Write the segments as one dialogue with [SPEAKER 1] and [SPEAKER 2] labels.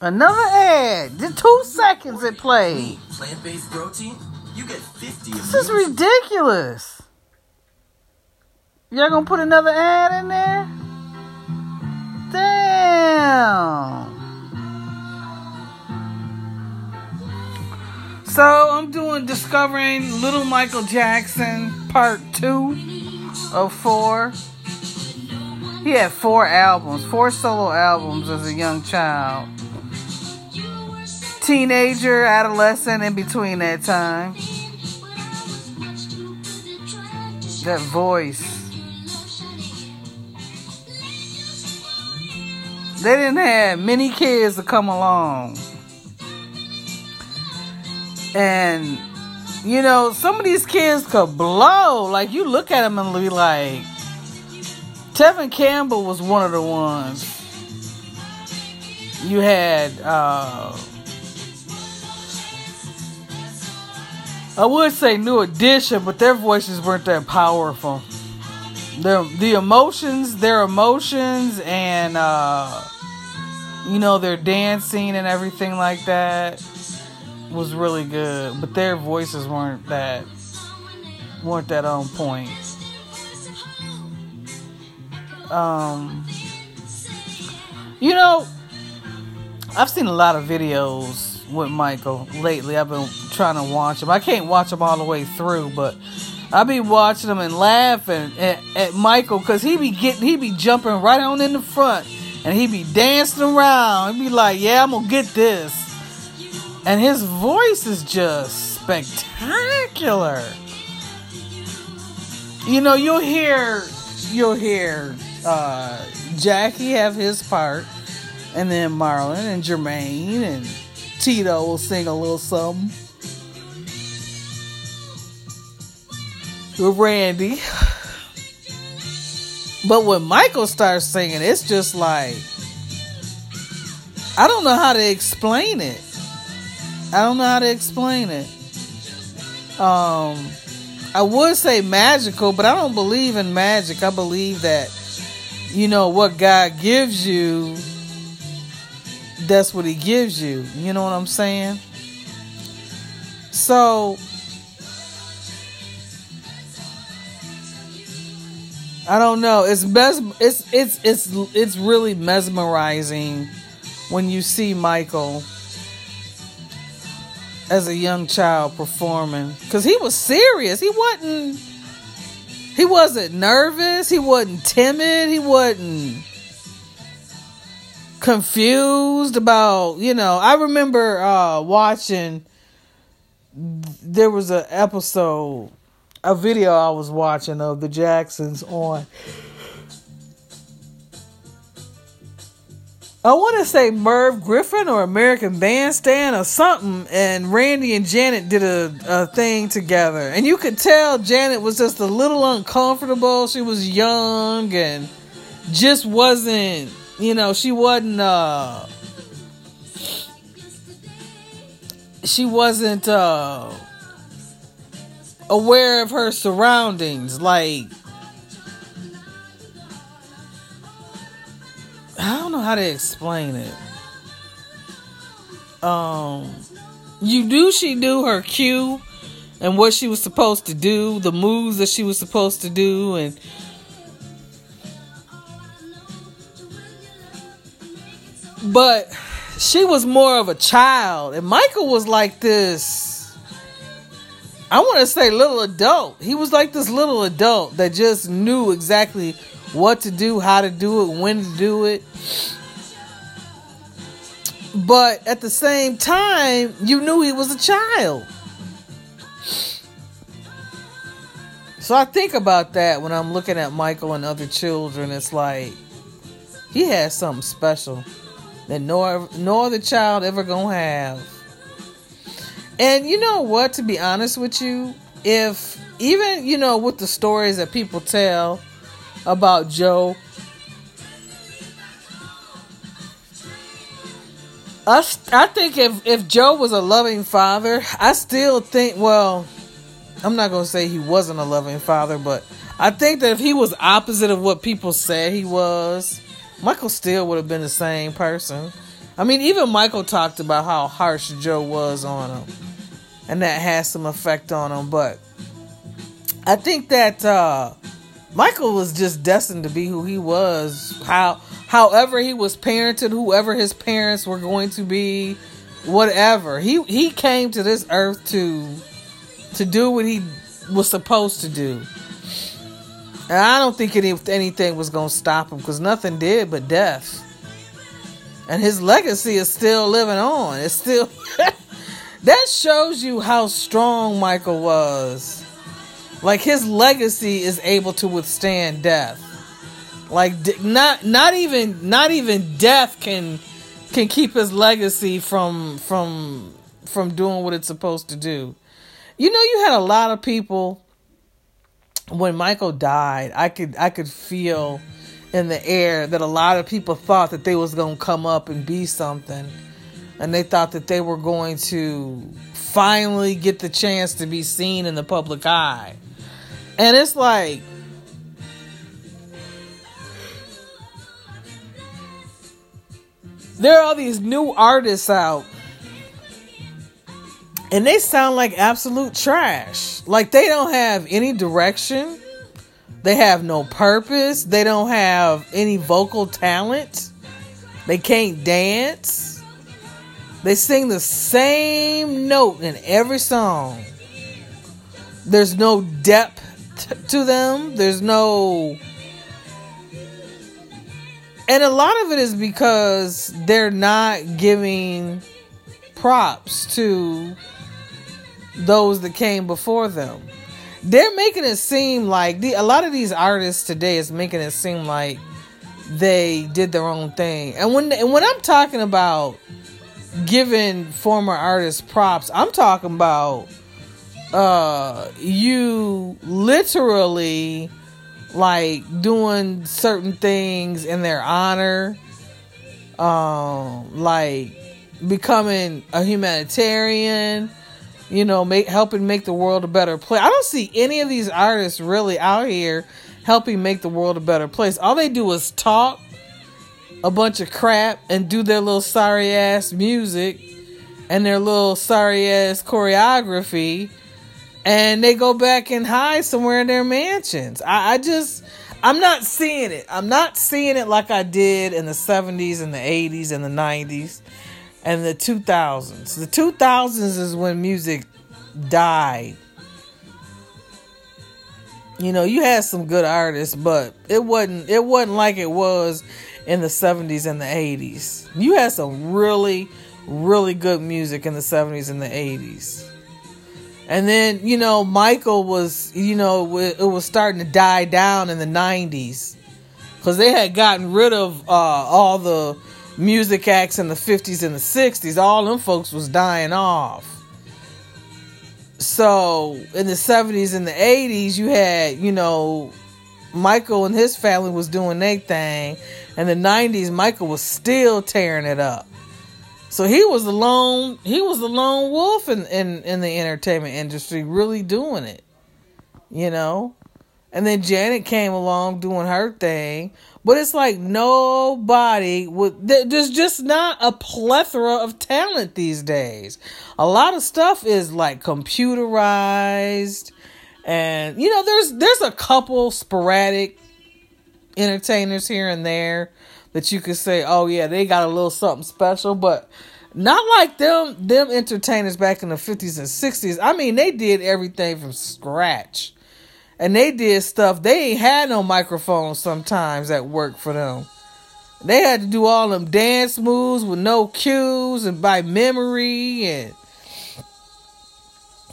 [SPEAKER 1] Another ad. The two seconds it played.
[SPEAKER 2] Plant-based protein? You get 50
[SPEAKER 1] This is ridiculous. Y'all gonna put another ad in there? Damn. So I'm doing Discovering Little Michael Jackson Part 2 of 4. He had four albums, four solo albums as a young child. Teenager, adolescent, in between that time. That voice. They didn't have many kids to come along. And, you know, some of these kids could blow. Like, you look at them and be like, Tevin Campbell was one of the ones. You had, uh, I would say New Edition, but their voices weren't that powerful. Their the emotions, their emotions, and uh, you know their dancing and everything like that was really good. But their voices weren't that weren't that on point. Um, you know, I've seen a lot of videos with Michael lately. I've been trying to watch them. I can't watch them all the way through, but I be watching them and laughing at, at Michael because he be getting, he be jumping right on in the front and he be dancing around. He be like, "Yeah, I'm gonna get this," and his voice is just spectacular. You know, you'll hear, you'll hear uh, Jackie have his part, and then Marlon and Jermaine and Tito will sing a little something. With Randy. But when Michael starts singing, it's just like I don't know how to explain it. I don't know how to explain it. Um I would say magical, but I don't believe in magic. I believe that you know what God gives you that's what he gives you. You know what I'm saying? So I don't know. It's mes- it's it's it's it's really mesmerizing when you see Michael as a young child performing cuz he was serious. He wasn't he wasn't nervous, he wasn't timid, he wasn't confused about, you know, I remember uh watching there was an episode a video I was watching of the Jacksons on I want to say Merv Griffin or American Bandstand or something, and Randy and Janet did a, a thing together. And you could tell Janet was just a little uncomfortable. She was young and just wasn't, you know, she wasn't, uh, she wasn't, uh, aware of her surroundings. Like, I don't know how to explain it. Um, you knew she knew her cue and what she was supposed to do, the moves that she was supposed to do, and but she was more of a child, and Michael was like this. I want to say little adult. He was like this little adult that just knew exactly what to do, how to do it, when to do it. But at the same time, you knew he was a child. So I think about that when I'm looking at Michael and other children. It's like he has something special that no no other child ever gonna have. And you know what? To be honest with you, if even you know with the stories that people tell about Joe, I, I think if, if Joe was a loving father, I still think, well, I'm not to say he wasn't a loving father, but I think that if he was opposite of what people said he was, Michael still would have been the same person. I mean, even Michael talked about how harsh Joe was on him, and that has some effect on him. But I think that uh, Michael was just destined to be who he was. How, however, he was parented, whoever his parents were going to be, whatever. He he came to this earth to to do what he was supposed to do. And I don't think any, anything was going to stop him because nothing did but death. And his legacy is still living on. It's still. that shows you how strong Michael was. Like his legacy is able to withstand death. Like not not even not even death can can keep his legacy from from from doing what it's supposed to do. You know, you had a lot of people when Michael died. I could I could feel in the air that a lot of people thought that they was to come up and be something and they thought that they were going to finally get the chance to be seen in the public eye. And it's like there are all these new artists out and they sound like absolute trash. Like they don't have any direction. They have no purpose. They don't have any vocal talent. They can't dance. They sing the same note in every song. There's no depth to them. There's no. And a lot of it is because they're not giving props to those that came before them. They're making it seem like the, a lot of these artists today is making it seem like they did their own thing. And when and when I'm talking about giving former artists props, I'm talking about uh you literally like doing certain things in their honor um like becoming a humanitarian you know make helping make the world a better place i don't see any of these artists really out here helping make the world a better place all they do is talk a bunch of crap and do their little sorry ass music and their little sorry ass choreography and they go back and hide somewhere in their mansions. I, I, just, I'm not seeing it. I'm not seeing it like I did in the 70s and the 80s and the 90s and the 2000s. The 2000s is when music died. You know, you had some good artists, but it wasn't it wasn't like it was in the 70s and the 80s. You had some really really good music in the 70s and the 80s. And then, you know, Michael was, you know, it was starting to die down in the 90s. Because they had gotten rid of uh, all the music acts in the 50s and the 60s. All them folks was dying off. So in the 70s and the 80s, you had, you know, Michael and his family was doing their thing. In the 90s, Michael was still tearing it up. So he was the lone he was the lone wolf in, in, in the entertainment industry, really doing it. You know? And then Janet came along doing her thing. But it's like nobody would there's just not a plethora of talent these days. A lot of stuff is like computerized and you know there's there's a couple sporadic entertainers here and there that you could say, oh yeah, they got a little something special, but not like them them entertainers back in the 50s and 60s. I mean, they did everything from scratch. And they did stuff they ain't had no microphones sometimes at work for them. They had to do all them dance moves with no cues and by memory and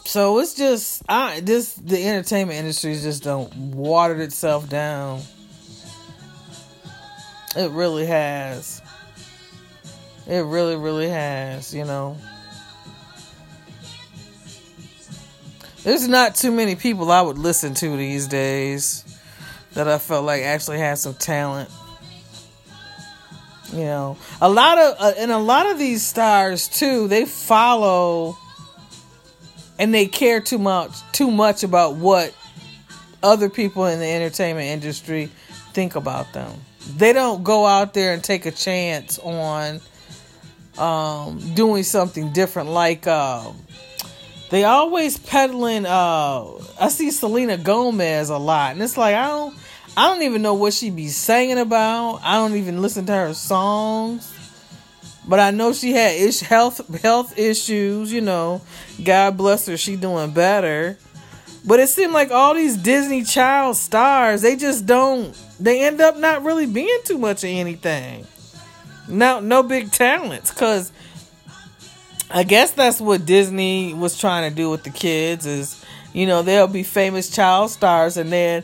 [SPEAKER 1] so it's just I this the entertainment industry just don't watered itself down. It really has. It really, really has, you know. There's not too many people I would listen to these days that I felt like actually had some talent. You know, a lot of uh, and a lot of these stars too, they follow and they care too much too much about what other people in the entertainment industry think about them they don't go out there and take a chance on um, doing something different. Like uh, they always peddling. Uh, I see Selena Gomez a lot, and it's like I don't, I don't even know what she be singing about. I don't even listen to her songs. But I know she had ish health health issues. You know, God bless her, she doing better. But it seemed like all these Disney child stars, they just don't. They end up not really being too much of anything. No, no big talents, cause I guess that's what Disney was trying to do with the kids. Is you know they'll be famous child stars, and then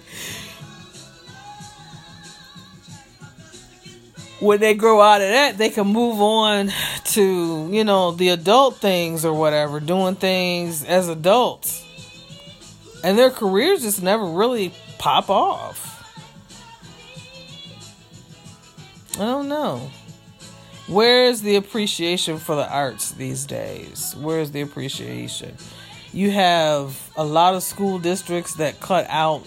[SPEAKER 1] when they grow out of that, they can move on to, you know, the adult things or whatever, doing things as adults. And their careers just never really pop off. I don't know. Where's the appreciation for the arts these days? Where's the appreciation? You have a lot of school districts that cut out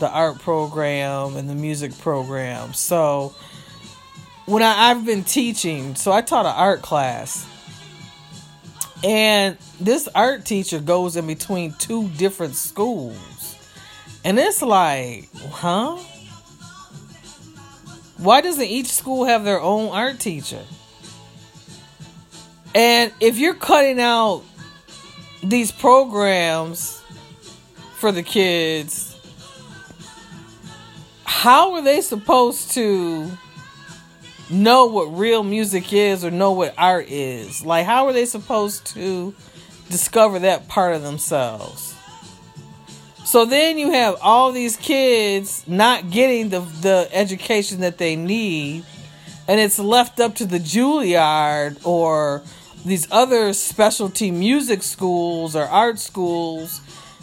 [SPEAKER 1] the art program and the music program. So, when I, I've been teaching, so I taught an art class. And this art teacher goes in between two different schools. And it's like, huh? Why doesn't each school have their own art teacher? And if you're cutting out these programs for the kids, how are they supposed to know what real music is or know what art is. Like, how are they supposed to discover that part of themselves? So then you have all these kids not getting the, the education that they need, and it's left up to the Juilliard or these other specialty music schools or art schools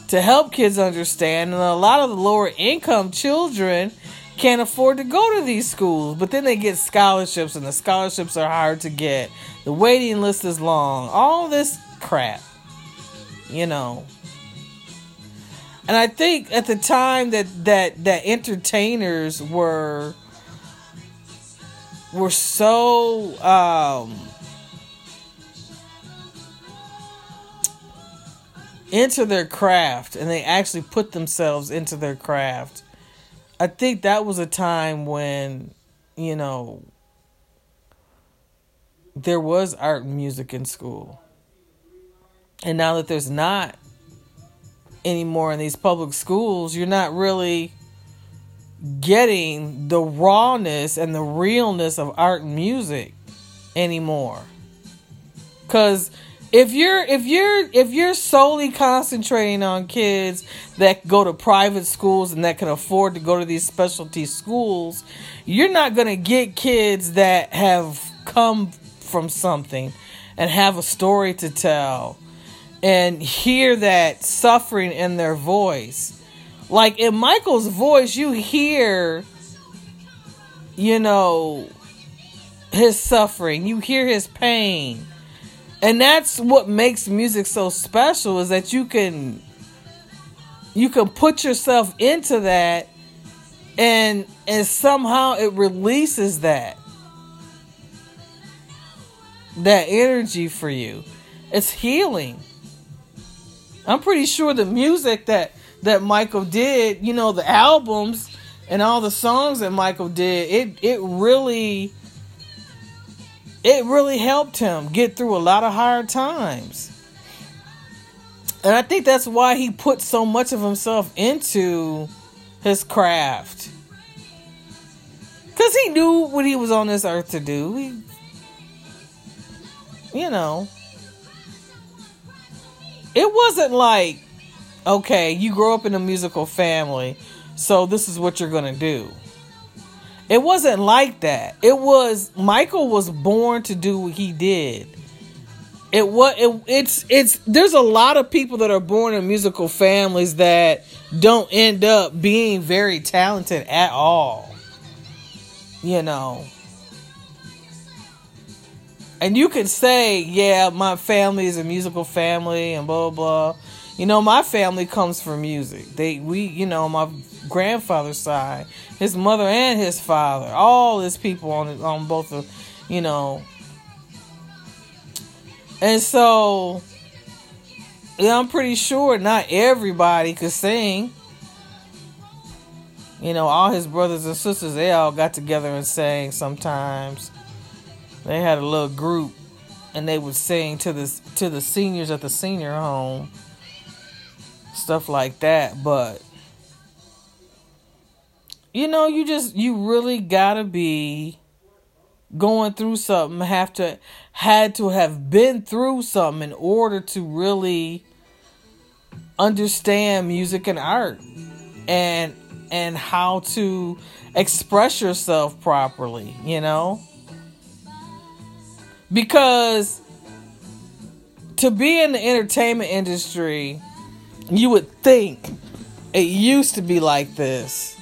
[SPEAKER 1] to help kids understand. And a lot of the lower income children can't afford to go to these schools, but then they get scholarships, and the scholarships are hard to get. The waiting list is long. All this crap, you know. And I think at the time that that that entertainers were were so um, into their craft, and they actually put themselves into their craft I think that was a time when, you know, there was art and music in school. And now that there's not anymore in these public schools, you're not really getting the rawness and the realness of art and music anymore. Cuz if you're if you're if you're solely concentrating on kids that go to private schools and that can afford to go to these specialty schools you're not going to get kids that have come from something and have a story to tell and hear that suffering in their voice. Like in michael's voice you hear you know his suffering. You hear his pain. And that's what makes music so special is that you can you can put yourself into that and and somehow it releases that that energy for you. It's healing i'm pretty sure the music that that michael did you know the albums and all the songs that michael did it it really it really helped him get through a lot of hard times. And I think that's why he put so much of himself into his craft. Because he knew what he was on this earth to do. He, you know, it wasn't like, okay, you grow up in a musical family, so this is what you're going to do. It wasn't like that. It was Michael was born to do what he did. It was it, it's it's there's a lot of people that are born in musical families that don't end up being very talented at all. You know. And you could say, yeah, my family is a musical family and blah blah. blah. You know, my family comes from music. They we you know, my grandfather's side, his mother and his father, all his people on on both of, you know, And so, I'm pretty sure not everybody could sing. You know, all his brothers and sisters, they all got together and sang sometimes. They had a little group and they would sing to the to the seniors at the senior home. Stuff like that, but you know, you just you really got to be going through something, have to had to have been through something in order to really understand music and art and and how to express yourself properly, you know? Because to be in the entertainment industry, you would think it used to be like this.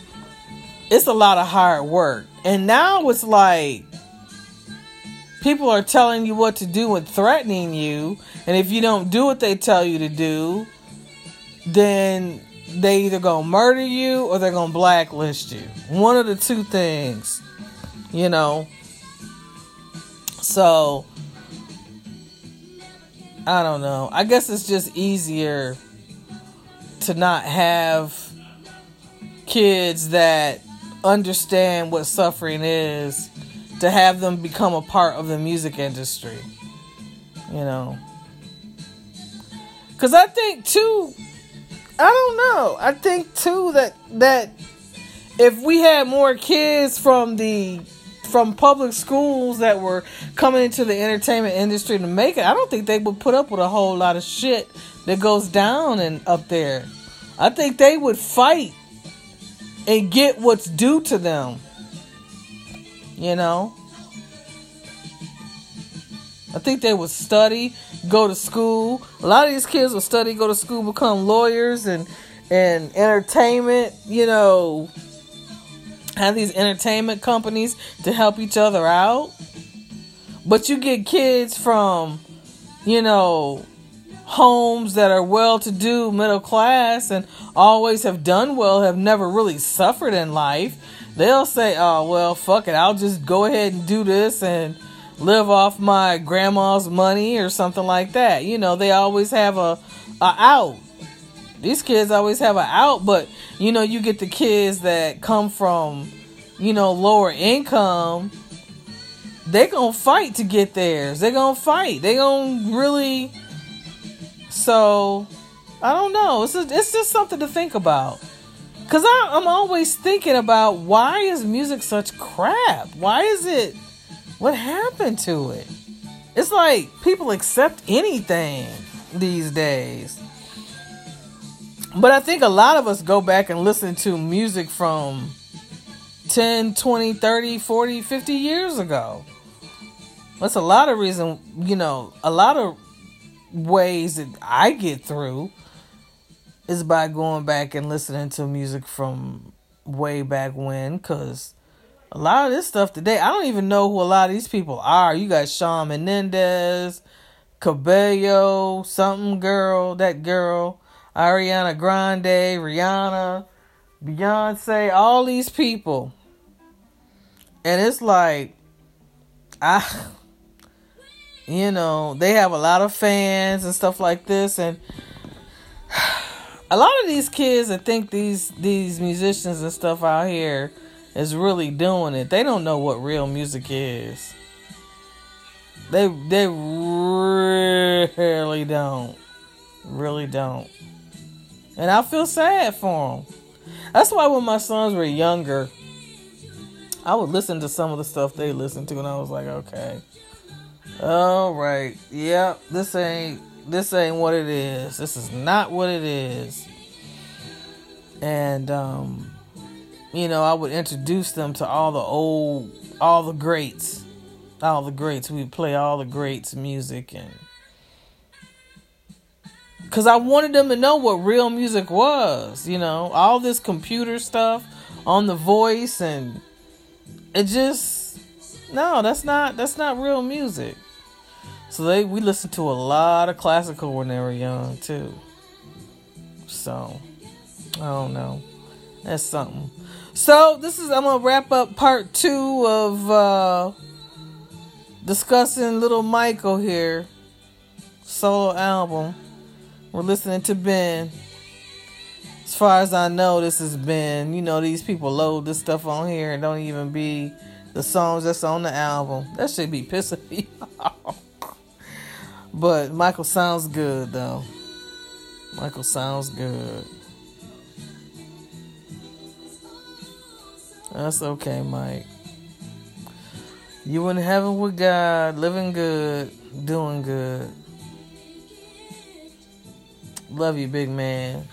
[SPEAKER 1] It's a lot of hard work. And now it's like people are telling you what to do and threatening you. And if you don't do what they tell you to do, then they either gonna murder you or they're gonna blacklist you. One of the two things, you know. So I don't know. I guess it's just easier to not have kids that understand what suffering is to have them become a part of the music industry. You know. Cuz I think too I don't know. I think too that that if we had more kids from the from public schools that were coming into the entertainment industry to make it, I don't think they would put up with a whole lot of shit that goes down and up there. I think they would fight and get what's due to them. You know? I think they would study, go to school. A lot of these kids will study, go to school, become lawyers and and entertainment, you know, have these entertainment companies to help each other out. But you get kids from, you know, homes that are well to do, middle class, and always have done well, have never really suffered in life. They'll say, oh, well, fuck it, I'll just go ahead and do this and live off my grandma's money or something like that. You know, they always have a, a out. These kids always have an out, but you know, you get the kids that come from, you know, lower income. They're gonna fight to get theirs. They're gonna fight. They gonna really. So, I don't know. It's a, it's just something to think about. Cause I'm always thinking about why is music such crap? Why is it? What happened to it? It's like people accept anything these days. But I think a lot of us go back and listen to music from 10, 20, 30, 40, 50 years ago. That's a lot of reason, you know, a lot of ways that I get through is by going back and listening to music from way back when cuz a lot of this stuff today, I don't even know who a lot of these people are. You got Shawn Menendez, Cabello, something girl, that girl, Ariana Grande, Rihanna, Beyonce, all these people. And it's like, I, you know, they have a lot of fans and stuff like this. And a lot of these kids that think these, these musicians and stuff out here is really doing it, they don't know what real music is. They they really don't. Really don't. And I feel sad for them. That's why when my sons were younger, I would listen to some of the stuff they listened to and I was like, okay. All right. Yep, this ain't this ain't what it is. This is not what it is. And um you know, I would introduce them to all the old, all the greats, all the greats. We'd play all the greats music and because I wanted them to know what real music was, you know, all this computer stuff on the voice and it just no, that's not that's not real music. So they we listened to a lot of classical when they were young too. So I don't know. That's something. So this is I'm gonna wrap up part two of uh discussing little Michael here. solo album. We're listening to Ben. As far as I know, this has been, you know, these people load this stuff on here and don't even be the songs that's on the album. That should be pissing me off. But Michael sounds good though. Michael sounds good. That's okay, Mike. You in heaven with God, living good, doing good. Love you, big man.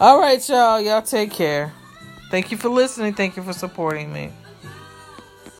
[SPEAKER 1] All right, y'all. Y'all take care. Thank you for listening. Thank you for supporting me.